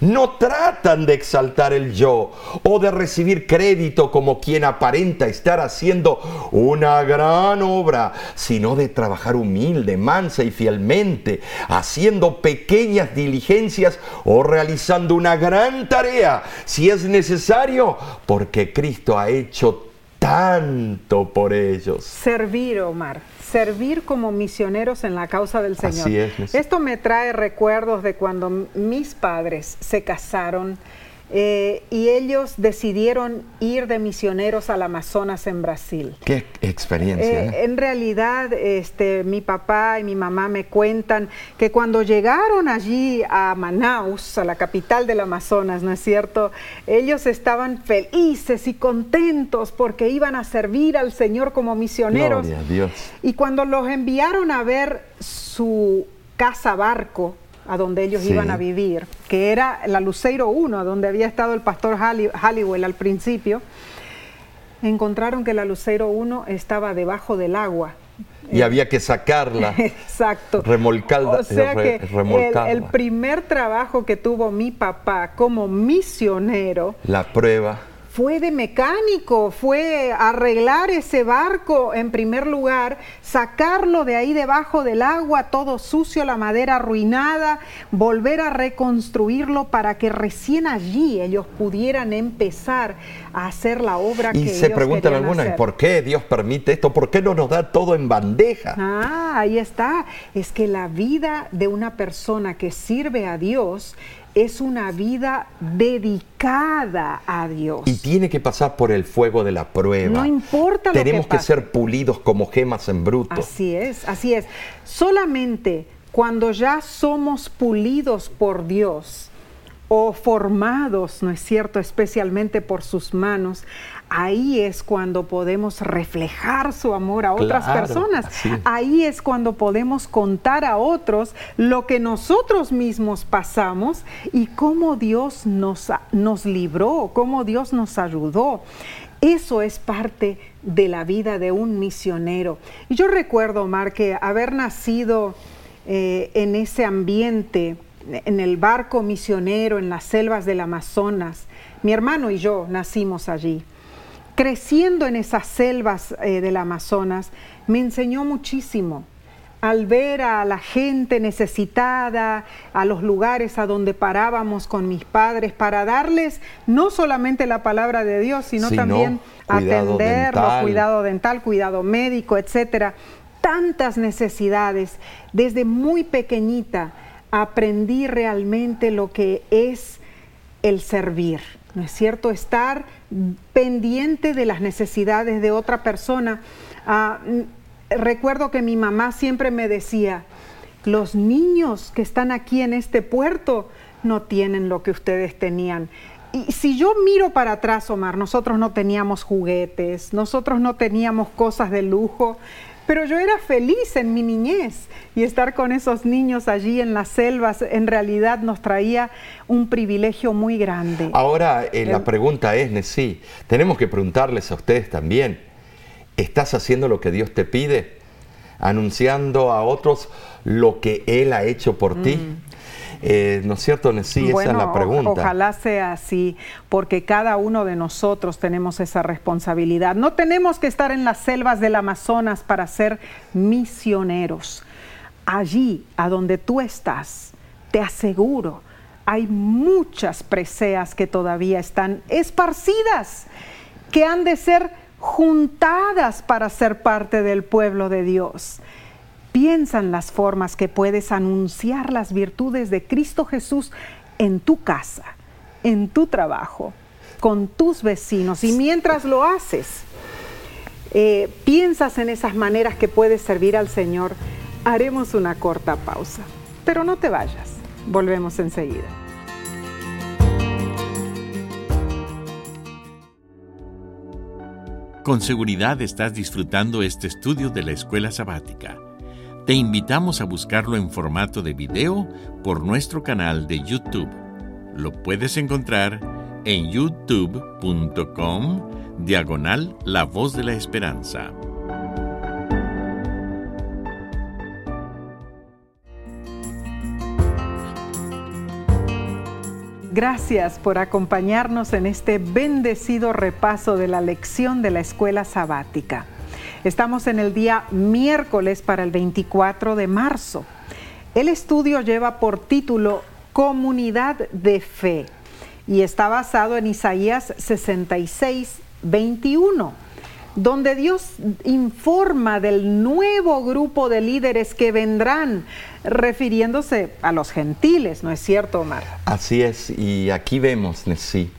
no tratan de exaltar el yo o de recibir crédito como quien aparenta estar haciendo una gran obra, sino de trabajar humilde, mansa y fielmente, haciendo pequeñas diligencias o realizando una gran tarea, si es necesario, porque Cristo ha hecho tanto por ellos. Servir, Omar servir como misioneros en la causa del Señor. Esto me trae recuerdos de cuando mis padres se casaron eh, y ellos decidieron ir de misioneros al Amazonas en Brasil. Qué experiencia. Eh, ¿eh? En realidad, este, mi papá y mi mamá me cuentan que cuando llegaron allí a Manaus, a la capital del Amazonas, ¿no es cierto? Ellos estaban felices y contentos porque iban a servir al Señor como misioneros. Gloria a Dios. Y cuando los enviaron a ver su casa barco, a donde ellos iban a vivir, que era la Luceiro 1, donde había estado el pastor Halliwell al principio, encontraron que la Luceiro 1 estaba debajo del agua. Y había que sacarla. Exacto. Remolcarla. O sea que el, primer trabajo que tuvo mi papá como misionero. La prueba fue de mecánico, fue arreglar ese barco en primer lugar, sacarlo de ahí debajo del agua, todo sucio, la madera arruinada, volver a reconstruirlo para que recién allí ellos pudieran empezar a hacer la obra y que se preguntan algunas, ¿por qué Dios permite esto? ¿Por qué no nos da todo en bandeja? Ah, ahí está. Es que la vida de una persona que sirve a Dios es una vida dedicada a Dios. Y tiene que pasar por el fuego de la prueba. No importa lo Tenemos que, que ser pulidos como gemas en bruto. Así es, así es. Solamente cuando ya somos pulidos por Dios o formados, ¿no es cierto?, especialmente por sus manos, ahí es cuando podemos reflejar su amor a otras personas. Ahí es cuando podemos contar a otros lo que nosotros mismos pasamos y cómo Dios nos, nos libró, cómo Dios nos ayudó. Eso es parte de la vida de un misionero. Y yo recuerdo, Omar, que haber nacido eh, en ese ambiente, en el barco misionero, en las selvas del Amazonas, mi hermano y yo nacimos allí creciendo en esas selvas eh, del Amazonas, me enseñó muchísimo. Al ver a la gente necesitada, a los lugares a donde parábamos con mis padres para darles no solamente la palabra de Dios, sino, también atenderlos, cuidado dental, cuidado médico, etcétera. Tantas necesidades. Desde muy pequeñita aprendí realmente lo que es el servir ¿no es cierto? Estar pendiente de las necesidades de otra persona. Ah, recuerdo que mi mamá siempre me decía, los niños que están aquí en este puerto no tienen lo que ustedes tenían. Y si yo miro para atrás, Omar, nosotros no teníamos juguetes, nosotros no teníamos cosas de lujo, pero yo era feliz en mi niñez y estar con esos niños allí en las selvas en realidad nos traía un privilegio muy grande. Ahora eh, la pregunta es, sí, tenemos que preguntarles a ustedes también, ¿estás haciendo lo que Dios te pide? ¿Anunciando a otros lo que Él ha hecho por ti? Eh, ¿No es cierto, Sí, esa es la pregunta. ojalá sea así, porque cada uno de nosotros tenemos esa responsabilidad. No tenemos que estar en las selvas del Amazonas para ser misioneros. Allí, a donde tú estás, te aseguro, hay muchas preseas que todavía están esparcidas, que han de ser juntadas para ser parte del pueblo de Dios. Piensa en las formas que puedes anunciar las virtudes de Cristo Jesús en tu casa, en tu trabajo, con tus vecinos. Y mientras lo haces, eh, piensas en esas maneras que puedes servir al Señor, haremos una corta pausa. Pero no te vayas, volvemos enseguida. con seguridad estás disfrutando este estudio de la escuela sabática. Te invitamos a buscarlo en formato de video por nuestro canal de YouTube. Lo puedes encontrar en youtube.com diagonal La Voz de la Esperanza. Gracias por acompañarnos en este bendecido repaso de la lección de la escuela sabática. Estamos en el día miércoles para el 24 de marzo. El estudio lleva por título Comunidad de Fe y está basado en Isaías 66, 21 donde Dios informa del nuevo grupo de líderes que vendrán, refiriéndose a los gentiles, ¿no es cierto, Omar? Así es, y aquí vemos, sí,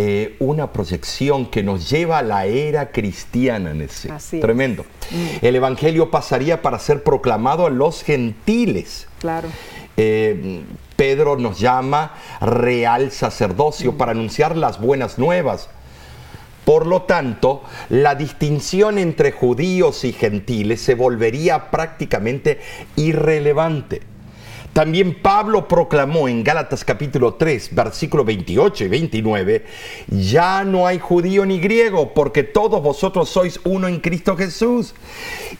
eh, una proyección que nos lleva a la era cristiana, Así Tremendo. Mm. El Evangelio pasaría para ser proclamado a los gentiles. Claro. Eh, Pedro nos llama real sacerdocio mm. para anunciar las buenas nuevas por lo tanto, la distinción entre judíos y gentiles se volvería prácticamente irrelevante. También Pablo proclamó en Gálatas capítulo 3, versículo 28 y 29, ya no hay judío ni griego, porque todos vosotros sois uno en Cristo Jesús.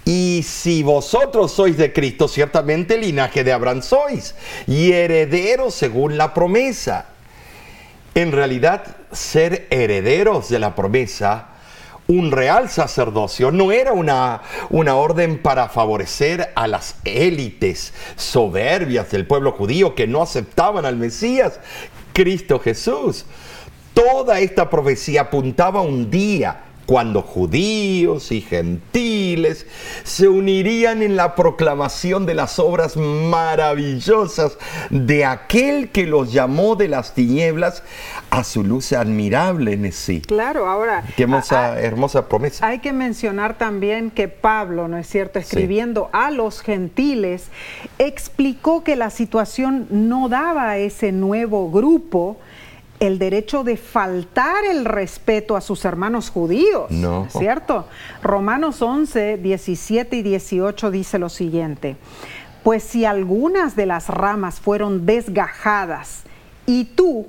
Y si vosotros sois de Cristo, ciertamente linaje de Abraham sois, y herederos según la promesa. En realidad, ser herederos de la promesa, un real sacerdocio, no era una, una orden para favorecer a las élites soberbias del pueblo judío que no aceptaban al Mesías, Cristo Jesús. Toda esta profecía apuntaba un día cuando judíos y gentiles se unirían en la proclamación de las obras maravillosas de aquel que los llamó de las tinieblas a su luz admirable en sí. Claro, ahora. Qué hermosa, hermosa promesa. Hay que mencionar también que Pablo, ¿no es cierto?, escribiendo a los gentiles, explicó que la situación no daba a ese nuevo grupo el derecho de faltar el respeto a sus hermanos judíos. No. ¿Cierto? Romanos 11, 17 y 18 dice lo siguiente. Pues si algunas de las ramas fueron desgajadas y tú,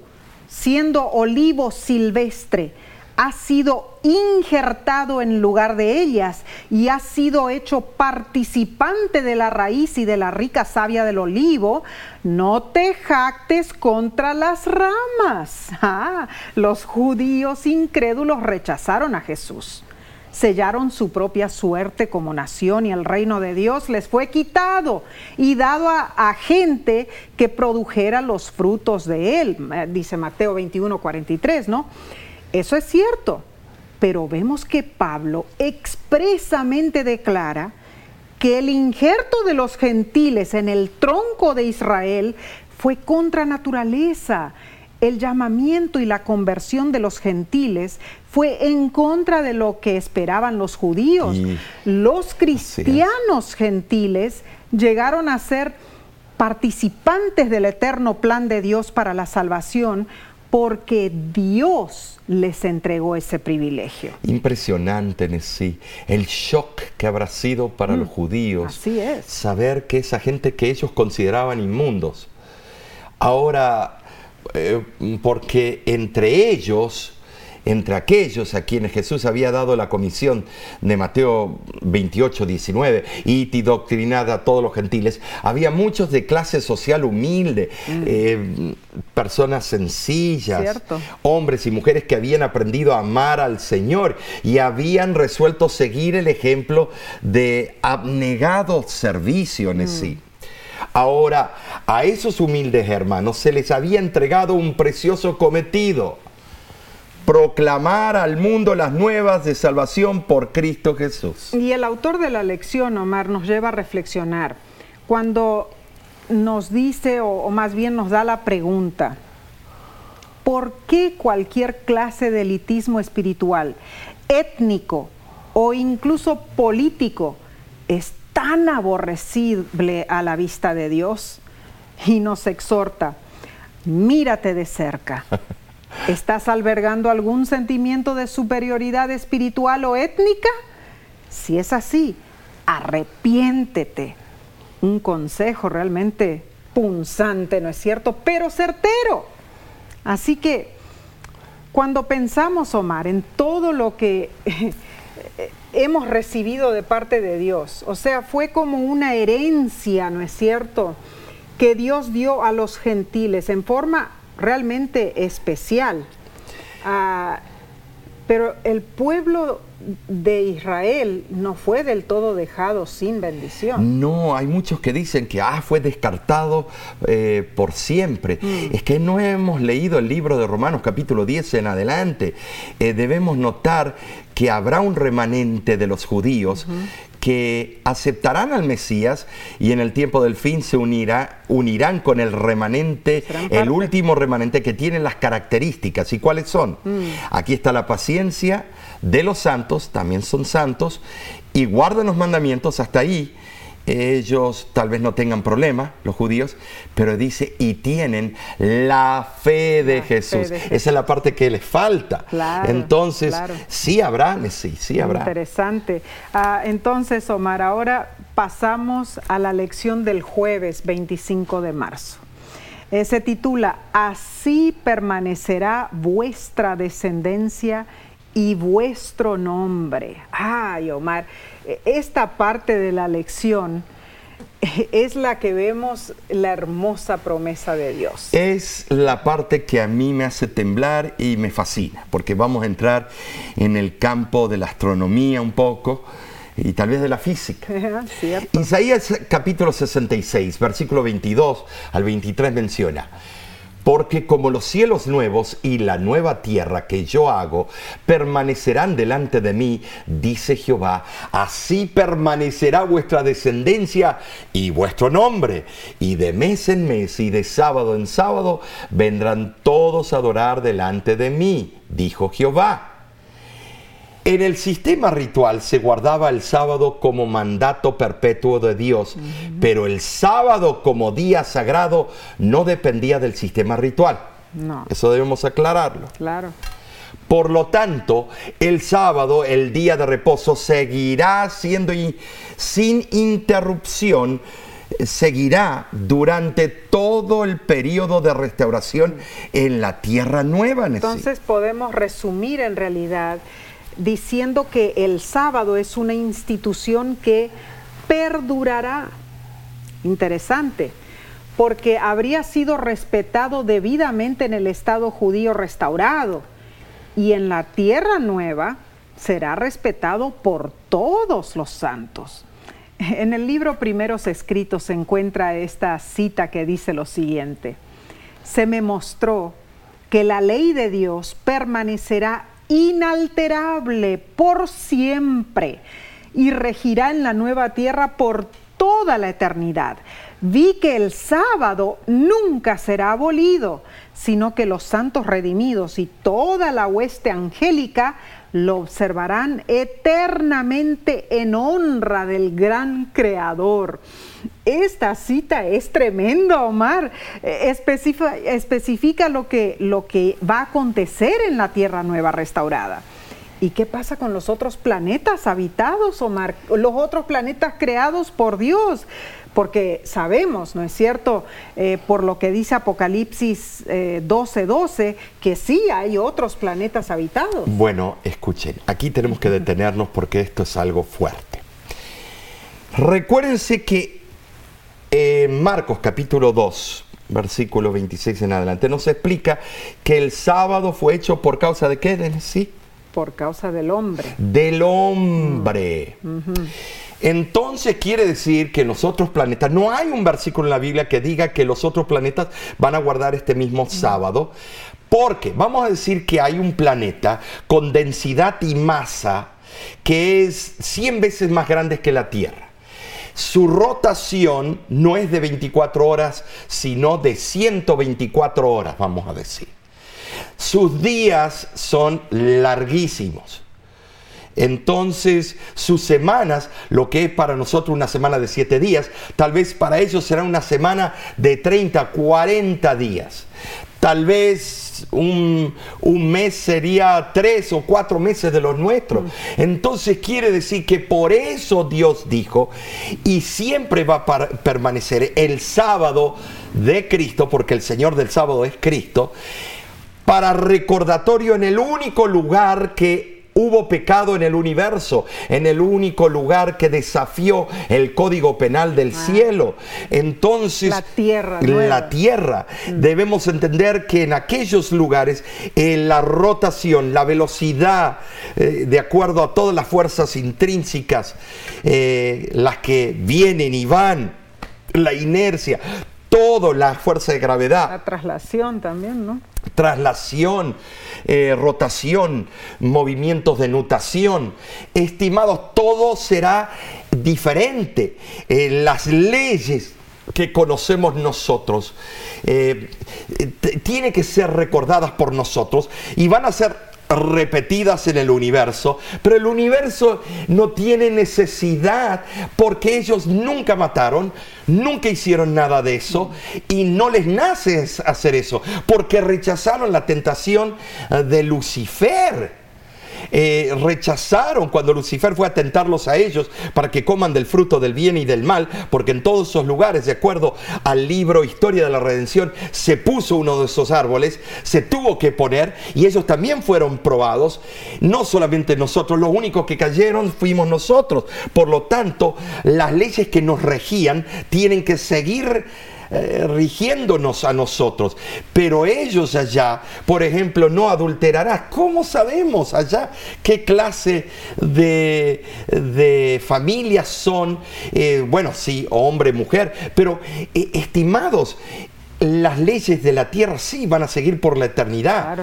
siendo olivo silvestre, ha sido injertado en lugar de ellas y ha sido hecho participante de la raíz y de la rica savia del olivo, no te jactes contra las ramas. Ah, los judíos incrédulos rechazaron a Jesús. Sellaron su propia suerte como nación y el reino de Dios les fue quitado y dado a, a gente que produjera los frutos de él, eh, dice Mateo 21, 43, ¿no? Eso es cierto, pero vemos que Pablo expresamente declara que el injerto de los gentiles en el tronco de Israel fue contra naturaleza. El llamamiento y la conversión de los gentiles fue en contra de lo que esperaban los judíos. los cristianos gentiles llegaron a ser participantes del eterno plan de Dios para la salvación porque Dios les entregó ese privilegio. Impresionante en sí, el shock que habrá sido para los mm, judíos. Así es. Saber que esa gente que ellos consideraban inmundos, ahora, eh, porque entre ellos entre aquellos a quienes Jesús había dado la comisión de Mateo 28, 19, y doctrinada a todos los gentiles, había muchos de clase social humilde, mm. eh, personas sencillas, hombres y mujeres que habían aprendido a amar al Señor y habían resuelto seguir el ejemplo de abnegado servicio en mm. sí. Ahora, a esos humildes hermanos se les había entregado un precioso cometido proclamar al mundo las nuevas de salvación por Cristo Jesús. Y el autor de la lección, Omar, nos lleva a reflexionar. Cuando nos dice, o, más bien nos da la pregunta, ¿por qué cualquier clase de elitismo espiritual, étnico o incluso político es tan aborrecible a la vista de Dios? Y nos exhorta, mírate de cerca. ¿Estás albergando algún sentimiento de superioridad espiritual o étnica? Si es así, arrepiéntete. Un consejo realmente punzante, ¿no es cierto? Pero certero. Así que cuando pensamos, Omar, en todo lo que hemos recibido de parte de Dios, o sea, fue como una herencia, ¿no es cierto?, que Dios dio a los gentiles en forma realmente especial. Ah, pero el pueblo de Israel no fue del todo dejado sin bendición. No, hay muchos que dicen que ah, fue descartado eh, por siempre. Mm. Es que no hemos leído el libro de Romanos capítulo 10 en adelante. Eh, debemos notar que habrá un remanente de los judíos que aceptarán al Mesías y en el tiempo del fin se unirá, unirán con el remanente, el último remanente que tiene las características. ¿Y cuáles son? Mm. Aquí está la paciencia de los santos, también son santos, y guardan los mandamientos hasta ahí ellos tal vez no tengan problema, los judíos, pero dice, y tienen la fe de, Jesús. Esa es la parte que les falta. entonces, sí habrá, sí, sí habrá. Interesante. Ah, entonces, Omar, ahora pasamos a la lección del jueves 25 de marzo. Eh, se titula, Así permanecerá vuestra descendencia y vuestro nombre. Ay, Omar, esta parte de la lección es la que vemos la hermosa promesa de Dios. Es la parte que a mí me hace temblar y me fascina, porque vamos a entrar en el campo de la astronomía un poco y tal vez de la física. Isaías capítulo 66, versículo 22 al 23 menciona, porque como los cielos nuevos y la nueva tierra que yo hago permanecerán delante de mí, dice Jehová, así permanecerá vuestra descendencia y vuestro nombre. Y de mes en mes y de sábado en sábado vendrán todos a adorar delante de mí, dijo Jehová. En el sistema ritual se guardaba el sábado como mandato perpetuo de Dios, pero el sábado como día sagrado no dependía del sistema ritual. No. Eso debemos aclararlo. Claro. Por lo tanto, el sábado, el día de reposo, seguirá siendo sin interrupción, seguirá durante todo el periodo de restauración en la tierra nueva. Entonces podemos resumir en realidad diciendo que el sábado es una institución que perdurará. Interesante, porque habría sido respetado debidamente en el Estado judío restaurado y en la tierra nueva será respetado por todos los santos. En el libro Primeros Escritos se encuentra esta cita que dice lo siguiente, se me mostró que la ley de Dios permanecerá inalterable por siempre y regirá en la nueva tierra por toda la eternidad. Vi que el sábado nunca será abolido, sino que los santos redimidos y toda la hueste angélica lo observarán eternamente en honra del gran Creador. Esta cita es tremenda, Omar. Eh, especifica, lo, que, lo que va a acontecer en la Tierra Nueva restaurada. ¿Y qué pasa con los otros planetas habitados, Omar? Los otros planetas creados por Dios. Porque sabemos, ¿no es cierto? Eh, por lo que dice Apocalipsis 12:12, eh, 12, que sí hay otros planetas habitados. Bueno, escuchen, aquí tenemos que detenernos porque esto es algo fuerte. Recuérdense que en Marcos capítulo 2, versículo 26 en adelante, nos explica que el sábado fue hecho por causa de qué, ¿sí? Por causa del hombre. Del hombre. Entonces quiere decir que los otros planetas, no hay un versículo en la Biblia que diga que los otros planetas van a guardar este mismo sábado, porque vamos a decir que hay un planeta con densidad y masa que es 100 veces más grande que la Tierra. Su rotación no es de 24 horas, sino de 124 horas, vamos a decir. Sus días son larguísimos. Entonces, sus semanas, lo que es para nosotros una semana de siete días, tal vez para ellos será una semana de 30, 40 días. Tal vez un, mes sería tres o cuatro meses de los nuestros. Mm. Entonces quiere decir que por eso Dios dijo, y siempre va a permanecer el sábado de Cristo, porque el Señor del sábado es Cristo, para recordatorio en el único lugar que hubo pecado en el universo, en el único lugar que desafió el código penal del ah. cielo. Entonces, la tierra. La tierra. Mm. Debemos entender que en aquellos lugares eh, la rotación, la velocidad, eh, de acuerdo a todas las fuerzas intrínsecas, eh, las que vienen y van, la inercia, toda la fuerza de gravedad. La traslación también, ¿no? Traslación, eh, rotación, movimientos de nutación. Estimados, todo será diferente. Eh, las leyes que conocemos nosotros eh, tienen que ser recordadas por nosotros y van a ser repetidas en el universo, pero el universo no tiene necesidad porque ellos nunca mataron, nunca hicieron nada de eso y no les nace hacer eso, porque rechazaron la tentación de Lucifer. Eh, rechazaron cuando Lucifer fue a tentarlos a ellos para que coman del fruto del bien y del mal, porque en todos esos lugares, de acuerdo al libro Historia de la Redención, se puso uno de esos árboles, se tuvo que poner y ellos también fueron probados. No solamente nosotros, los únicos que cayeron fuimos nosotros. Por lo tanto, las leyes que nos regían tienen que seguir eh, rigiéndonos a nosotros. Pero ellos allá, por ejemplo, no adulterarás. ¿Cómo sabemos allá qué clase de, de familias son? Eh, bueno, sí, hombre, mujer, pero eh, estimados, las leyes de la tierra sí van a seguir por la eternidad.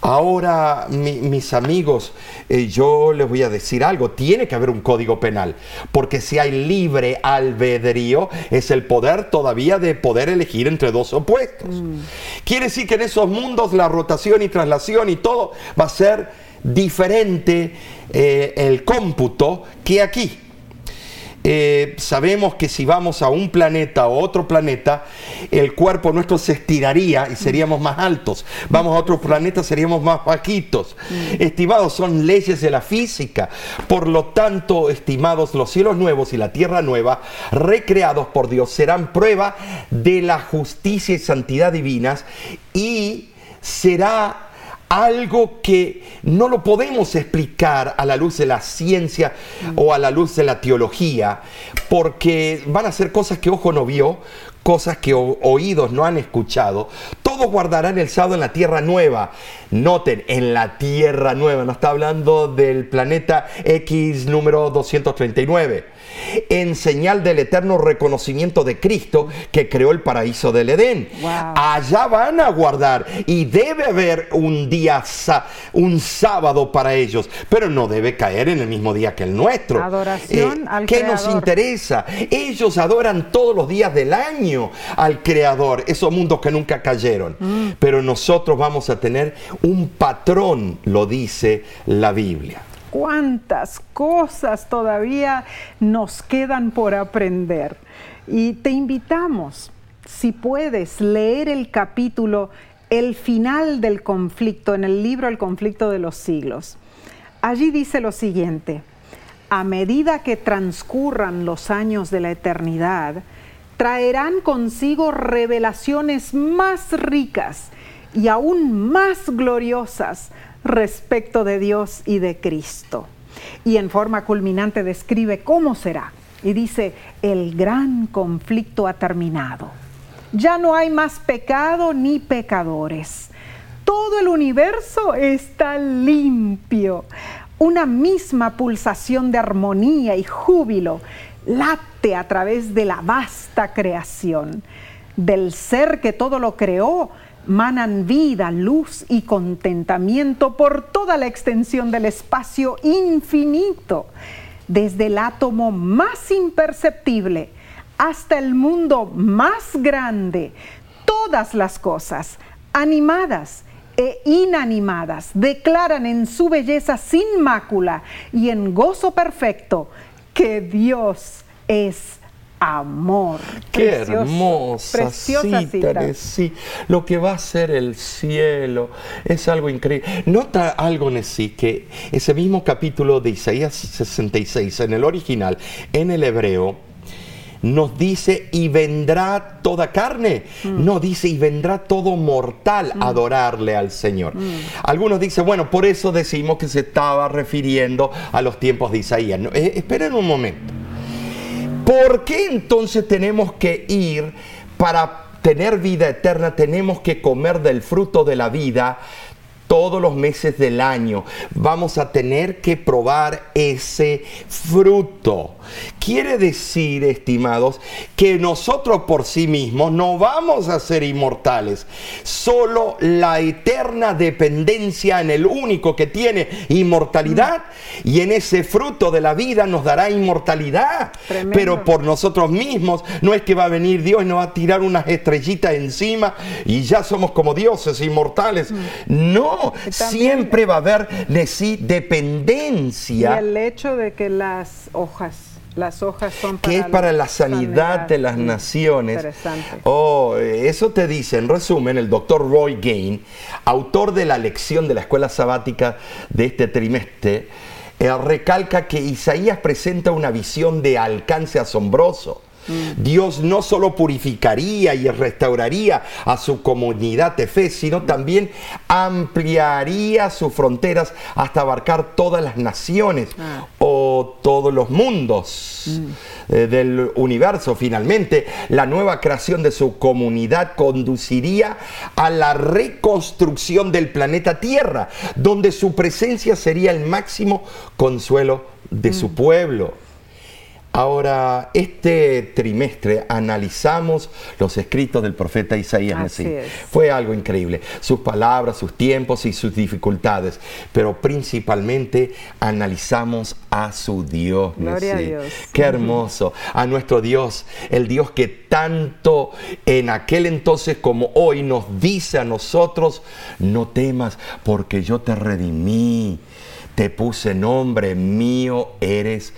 Ahora, mis amigos, eh, yo les voy a decir algo, tiene que haber un código penal, porque si hay libre albedrío, es el poder todavía de poder elegir entre dos opuestos. Mm. Quiere decir que en esos mundos la rotación y traslación y todo va a ser diferente eh, el cómputo que aquí. Eh, sabemos que si vamos a un planeta o otro planeta, el cuerpo nuestro se estiraría y seríamos más altos. Vamos a otro planeta, seríamos más bajitos. Mm. Estimados, son leyes de la física. Por lo tanto, estimados, los cielos nuevos y la tierra nueva, recreados por Dios, serán prueba de la justicia y santidad divinas y será algo que no lo podemos explicar a la luz de la ciencia o a la luz de la teología, porque van a ser cosas que ojo no vio, cosas que oídos no han escuchado. Todos guardarán el sábado en la tierra nueva. Noten, en la tierra nueva, no está hablando del planeta X número 239 en señal del eterno reconocimiento de Cristo que creó el paraíso del Edén. Allá van a guardar y debe haber un día, un sábado para ellos, pero no debe caer en el mismo día que el nuestro. Adoración eh, ¿Qué nos interesa? Ellos adoran todos los días del año al Creador, esos mundos que nunca cayeron. Mm. Pero nosotros vamos a tener un patrón, lo dice la Biblia cuántas cosas todavía nos quedan por aprender. Y te invitamos, si puedes, leer el capítulo El final del conflicto en el libro El conflicto de los siglos. Allí dice lo siguiente, a medida que transcurran los años de la eternidad, traerán consigo revelaciones más ricas y aún más gloriosas respecto de Dios y de Cristo. Y en forma culminante describe cómo será. Y dice, el gran conflicto ha terminado. Ya no hay más pecado ni pecadores. Todo el universo está limpio. Una misma pulsación de armonía y júbilo late a través de la vasta creación. Del ser que todo lo creó, manan vida, luz y contentamiento por toda la extensión del espacio infinito, desde el átomo más imperceptible hasta el mundo más grande. Todas las cosas, animadas e inanimadas, declaran en su belleza sin mácula y en gozo perfecto que Dios es amor. Qué hermosa preciosa cita, sí. Lo que va a ser el cielo es algo increíble. Nota algo, Nesí, que ese mismo capítulo de Isaías 66, en el original, en el hebreo, nos dice y vendrá toda carne. Mm. No dice y vendrá todo mortal a mm. adorarle al Señor. Mm. Algunos dicen, bueno, por eso decimos que se estaba refiriendo a los tiempos de Isaías. Eh, esperen un momento. ¿Por qué entonces tenemos que ir para tener vida eterna? Tenemos que comer del fruto de la vida todos los meses del año. Vamos a tener que probar ese fruto. Quiere decir, estimados, que nosotros por sí mismos no vamos a ser inmortales. Solo la eterna dependencia en el único que tiene inmortalidad y en ese fruto de la vida nos dará inmortalidad. Pero por nosotros mismos no es que va a venir Dios y nos va a tirar unas estrellitas encima y ya somos como dioses inmortales. Mm. No, siempre va a haber dependencia. Y el hecho de que las hojas las hojas son para... Que es para la sanidad, de las naciones. Interesante. Oh, eso te dice, en resumen, el doctor Roy Gain, autor de la lección de la escuela sabática de este trimestre, eh, recalca que Isaías presenta una visión de alcance asombroso Mm. Dios no solo purificaría y restauraría a su comunidad de fe, sino también ampliaría sus fronteras hasta abarcar todas las naciones ah. o todos los mundos mm. eh, del universo. Finalmente, la nueva creación de su comunidad conduciría a la reconstrucción del planeta Tierra, donde su presencia sería el máximo consuelo de su mm. pueblo. Ahora, este trimestre analizamos los escritos del profeta Isaías. Fue algo increíble, sus palabras, sus tiempos y sus dificultades, pero principalmente analizamos a su Dios. Gloria a Dios. Qué hermoso, a nuestro Dios, el Dios que tanto en aquel entonces como hoy nos dice a nosotros, no temas porque yo te redimí, te puse nombre, mío eres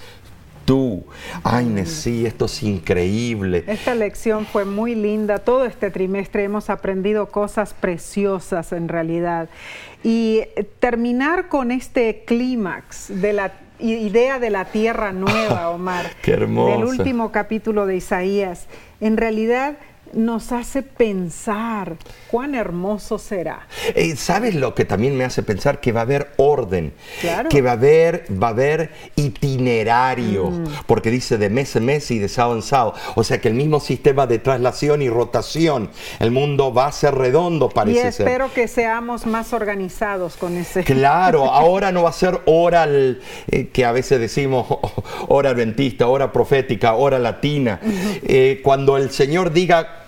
tú. Ay, sí, esto es increíble. Esta lección fue muy linda. Todo este trimestre hemos aprendido cosas preciosas en realidad. Y terminar con este clímax de la idea de la tierra nueva, Omar. Qué hermoso. Del último capítulo de Isaías. En realidad nos hace pensar cuán hermoso será. Eh, ¿Sabes lo que también me hace pensar? Que va a haber orden, que va a haber, va a haber itinerario, mm. porque dice de mes en mes y de sábado en sábado. O sea que el mismo sistema de traslación y rotación, el mundo va a ser redondo, parece y espero que seamos más organizados con ese. Claro, ahora no va a ser hora eh, que a veces decimos hora adventista, hora profética, hora latina. Eh, cuando el Señor diga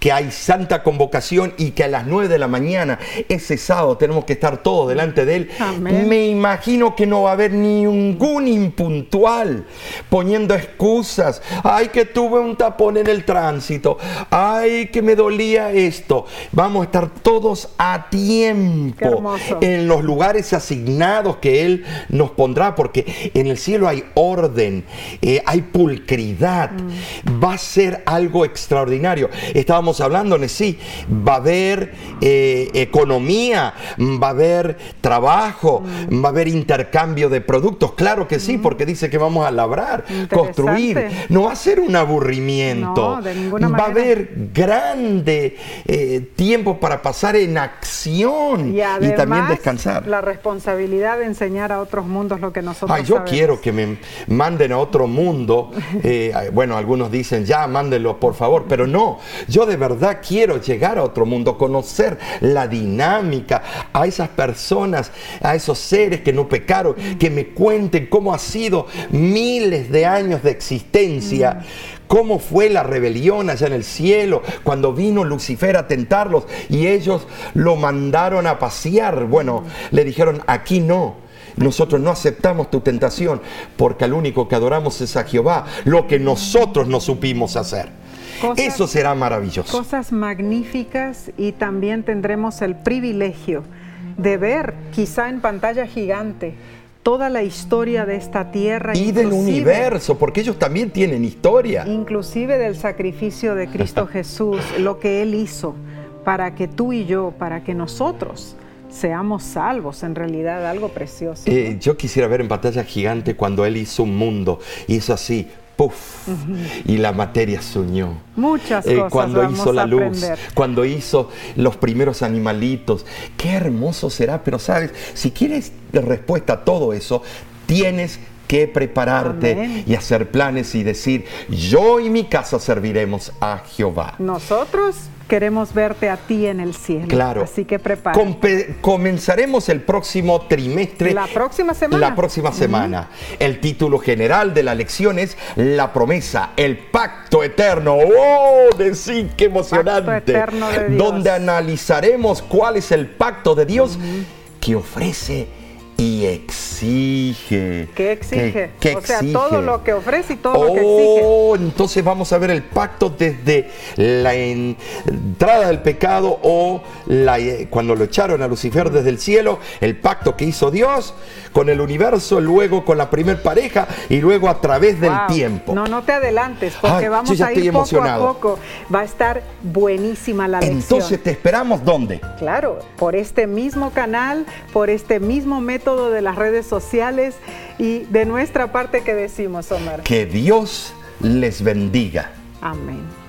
que hay santa convocación y que a las 9 de la mañana, ese sábado, tenemos que estar todos delante de Él. Me imagino que no va a haber ningún impuntual poniendo excusas. Ay, que tuve un tapón en el tránsito. Ay, que me dolía esto. Vamos a estar todos a tiempo en los lugares asignados que Él nos pondrá, porque en el cielo hay orden, eh, hay pulcridad. Mm. Va a ser algo extraordinario. Estábamos hablando, sí, va a haber eh, economía, va a haber trabajo, va a haber intercambio de productos. Claro que sí, porque dice que vamos a labrar, construir. No va a ser un aburrimiento. va a haber grande eh, tiempo para pasar en acción y, también descansar. La responsabilidad de enseñar a otros mundos lo que nosotros Ay, yo quiero que me manden a otro mundo. Eh, bueno, algunos dicen ya, mándenlo por favor, pero no. Yo de verdad quiero llegar a otro mundo, conocer la dinámica, a esas personas, a esos seres que no pecaron, que me cuenten cómo ha sido miles de años de existencia. cómo fue la rebelión allá en el cielo, cuando vino Lucifer a tentarlos y ellos lo mandaron a pasear. Bueno, le dijeron, aquí no. Nosotros no aceptamos tu tentación porque al único que adoramos es a Jehová, lo que nosotros no supimos hacer. Eso será maravilloso. Cosas magníficas y también tendremos el privilegio de ver, quizá en pantalla gigante, toda la historia de esta tierra. Y del universo, porque ellos también tienen historia. Inclusive del sacrificio de Cristo Jesús, lo que Él hizo para que tú y yo, para que nosotros seamos salvos, en realidad algo precioso. Eh, yo quisiera ver en Batalla Gigante cuando Él hizo un mundo, hizo así, puff, y la materia se unió. Muchas eh, cosas. cuando hizo la luz, cuando hizo los primeros animalitos. Qué hermoso será, pero sabes, si quieres respuesta a todo eso, tienes que prepararte y hacer planes y decir, yo y mi casa serviremos a Jehová. Nosotros queremos verte a ti en el cielo. Claro. Así que prepárate. comenzaremos el próximo trimestre. La próxima semana. La próxima semana. El título general de la lección es La promesa, el pacto eterno. ¡Oh! De sí, qué emocionante. Pacto eterno de Dios. Donde analizaremos cuál es el pacto de Dios que ofrece y exige. ¿Qué exige? o sea, todo lo que ofrece y todo lo que exige. Oh, entonces vamos a ver el pacto desde la entrada del pecado o la, cuando lo echaron a Lucifer desde el cielo, el pacto que hizo Dios con el universo, luego con la primer pareja y luego a través del tiempo. No, no te adelantes, porque vamos a ir poco a poco. Va a estar buenísima la lección. Entonces, ¿te esperamos dónde? Claro, por este mismo canal, por este mismo método de las redes sociales y de nuestra parte que decimos, Omar. Que Dios les bendiga. Amén.